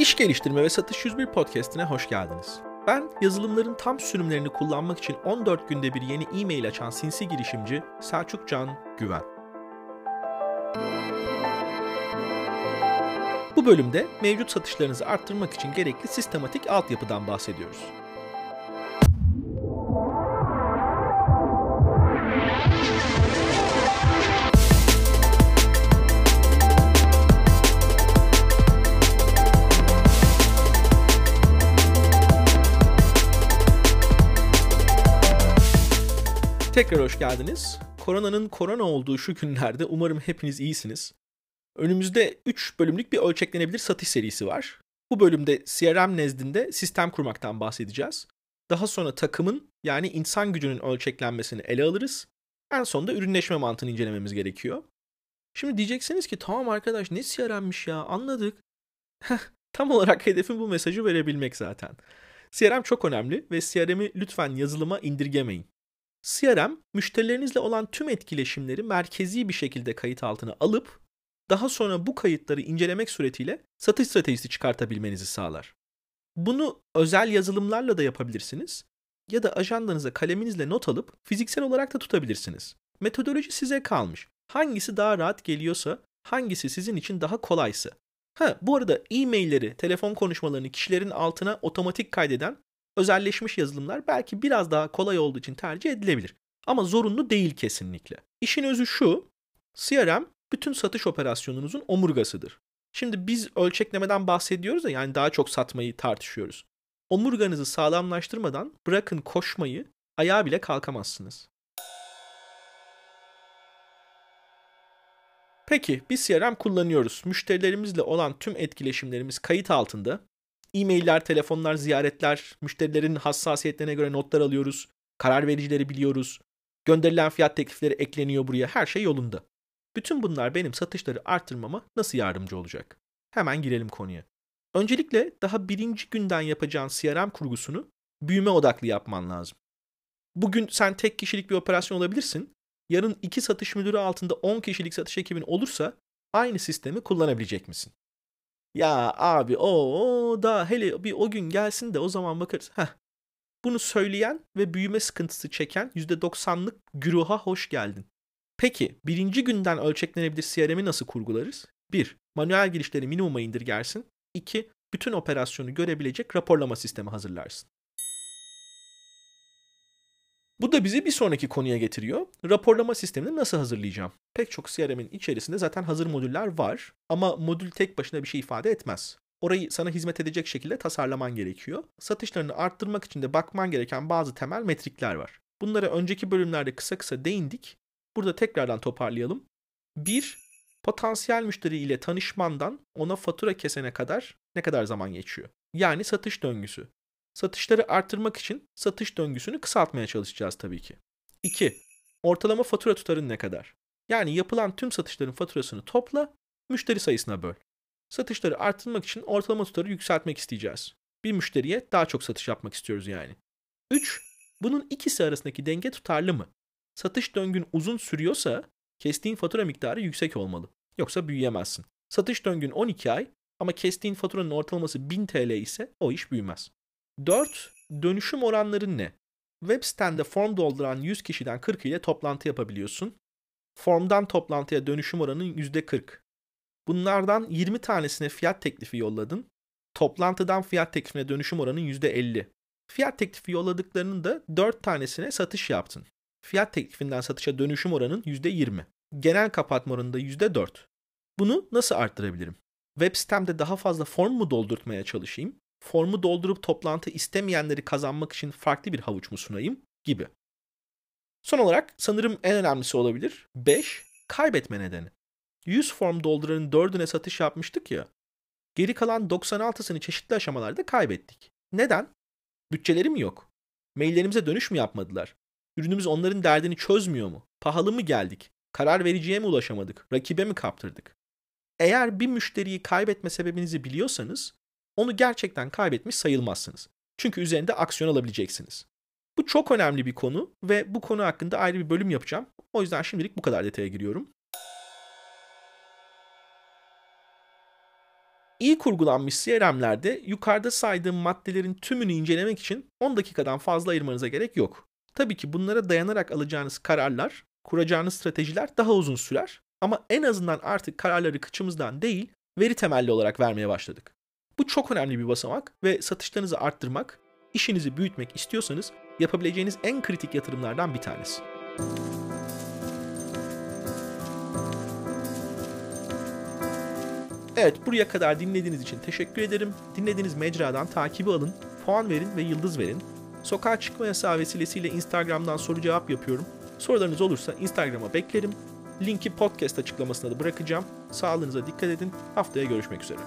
İş Geliştirme ve Satış 101 Podcast'ine hoş geldiniz. Ben yazılımların tam sürümlerini kullanmak için 14 günde bir yeni e-mail açan sinsi girişimci Selçuk Can Güven. Bu bölümde mevcut satışlarınızı arttırmak için gerekli sistematik altyapıdan bahsediyoruz. Tekrar hoş geldiniz. Koronanın korona olduğu şu günlerde umarım hepiniz iyisiniz. Önümüzde 3 bölümlük bir ölçeklenebilir satış serisi var. Bu bölümde CRM nezdinde sistem kurmaktan bahsedeceğiz. Daha sonra takımın yani insan gücünün ölçeklenmesini ele alırız. En sonunda ürünleşme mantığını incelememiz gerekiyor. Şimdi diyeceksiniz ki tamam arkadaş ne CRM'miş ya anladık. Tam olarak hedefim bu mesajı verebilmek zaten. CRM çok önemli ve CRM'i lütfen yazılıma indirgemeyin. CRM, müşterilerinizle olan tüm etkileşimleri merkezi bir şekilde kayıt altına alıp daha sonra bu kayıtları incelemek suretiyle satış stratejisi çıkartabilmenizi sağlar. Bunu özel yazılımlarla da yapabilirsiniz ya da ajandanıza kaleminizle not alıp fiziksel olarak da tutabilirsiniz. Metodoloji size kalmış. Hangisi daha rahat geliyorsa, hangisi sizin için daha kolaysa. Ha, bu arada e-mailleri, telefon konuşmalarını kişilerin altına otomatik kaydeden özelleşmiş yazılımlar belki biraz daha kolay olduğu için tercih edilebilir. Ama zorunlu değil kesinlikle. İşin özü şu, CRM bütün satış operasyonunuzun omurgasıdır. Şimdi biz ölçeklemeden bahsediyoruz da yani daha çok satmayı tartışıyoruz. Omurganızı sağlamlaştırmadan bırakın koşmayı ayağa bile kalkamazsınız. Peki biz CRM kullanıyoruz. Müşterilerimizle olan tüm etkileşimlerimiz kayıt altında. E-mailler, telefonlar, ziyaretler, müşterilerin hassasiyetlerine göre notlar alıyoruz. Karar vericileri biliyoruz. Gönderilen fiyat teklifleri ekleniyor buraya. Her şey yolunda. Bütün bunlar benim satışları arttırmama nasıl yardımcı olacak? Hemen girelim konuya. Öncelikle daha birinci günden yapacağın CRM kurgusunu büyüme odaklı yapman lazım. Bugün sen tek kişilik bir operasyon olabilirsin. Yarın iki satış müdürü altında 10 kişilik satış ekibin olursa aynı sistemi kullanabilecek misin? Ya abi o, da hele bir o gün gelsin de o zaman bakarız. Heh. Bunu söyleyen ve büyüme sıkıntısı çeken %90'lık güruha hoş geldin. Peki birinci günden ölçeklenebilir CRM'i nasıl kurgularız? 1. Manuel girişleri minimuma indirgersin. 2. Bütün operasyonu görebilecek raporlama sistemi hazırlarsın. Bu da bizi bir sonraki konuya getiriyor. Raporlama sistemini nasıl hazırlayacağım? Pek çok CRM'in içerisinde zaten hazır modüller var ama modül tek başına bir şey ifade etmez. Orayı sana hizmet edecek şekilde tasarlaman gerekiyor. Satışlarını arttırmak için de bakman gereken bazı temel metrikler var. Bunlara önceki bölümlerde kısa kısa değindik. Burada tekrardan toparlayalım. 1. Potansiyel müşteri ile tanışmandan ona fatura kesene kadar ne kadar zaman geçiyor? Yani satış döngüsü. Satışları arttırmak için satış döngüsünü kısaltmaya çalışacağız tabii ki. 2. Ortalama fatura tutarın ne kadar? Yani yapılan tüm satışların faturasını topla, müşteri sayısına böl. Satışları arttırmak için ortalama tutarı yükseltmek isteyeceğiz. Bir müşteriye daha çok satış yapmak istiyoruz yani. 3. Bunun ikisi arasındaki denge tutarlı mı? Satış döngün uzun sürüyorsa kestiğin fatura miktarı yüksek olmalı. Yoksa büyüyemezsin. Satış döngün 12 ay ama kestiğin faturanın ortalaması 1000 TL ise o iş büyümez. 4. Dönüşüm oranların ne? Web sitende form dolduran 100 kişiden 40 ile toplantı yapabiliyorsun. Formdan toplantıya dönüşüm oranın %40. Bunlardan 20 tanesine fiyat teklifi yolladın. Toplantıdan fiyat teklifine dönüşüm oranın %50. Fiyat teklifi yolladıklarının da 4 tanesine satış yaptın. Fiyat teklifinden satışa dönüşüm oranın %20. Genel kapatma oranı da %4. Bunu nasıl arttırabilirim? Web sitemde daha fazla form mu doldurtmaya çalışayım? Formu doldurup toplantı istemeyenleri kazanmak için farklı bir havuç mu sunayım? Gibi. Son olarak sanırım en önemlisi olabilir. 5. Kaybetme nedeni. 100 form dolduranın 4'üne satış yapmıştık ya. Geri kalan 96'sını çeşitli aşamalarda kaybettik. Neden? Bütçeleri mi yok? Maillerimize dönüş mü yapmadılar? Ürünümüz onların derdini çözmüyor mu? Pahalı mı geldik? Karar vericiye mi ulaşamadık? Rakibe mi kaptırdık? Eğer bir müşteriyi kaybetme sebebinizi biliyorsanız onu gerçekten kaybetmiş sayılmazsınız. Çünkü üzerinde aksiyon alabileceksiniz. Bu çok önemli bir konu ve bu konu hakkında ayrı bir bölüm yapacağım. O yüzden şimdilik bu kadar detaya giriyorum. İyi kurgulanmış CRM'lerde yukarıda saydığım maddelerin tümünü incelemek için 10 dakikadan fazla ayırmanıza gerek yok. Tabii ki bunlara dayanarak alacağınız kararlar, kuracağınız stratejiler daha uzun sürer ama en azından artık kararları kıçımızdan değil, veri temelli olarak vermeye başladık. Bu çok önemli bir basamak ve satışlarınızı arttırmak, işinizi büyütmek istiyorsanız yapabileceğiniz en kritik yatırımlardan bir tanesi. Evet buraya kadar dinlediğiniz için teşekkür ederim. Dinlediğiniz mecradan takibi alın, puan verin ve yıldız verin. Sokağa çıkma yasağı vesilesiyle Instagram'dan soru cevap yapıyorum. Sorularınız olursa Instagram'a beklerim. Linki podcast açıklamasına da bırakacağım. Sağlığınıza dikkat edin. Haftaya görüşmek üzere.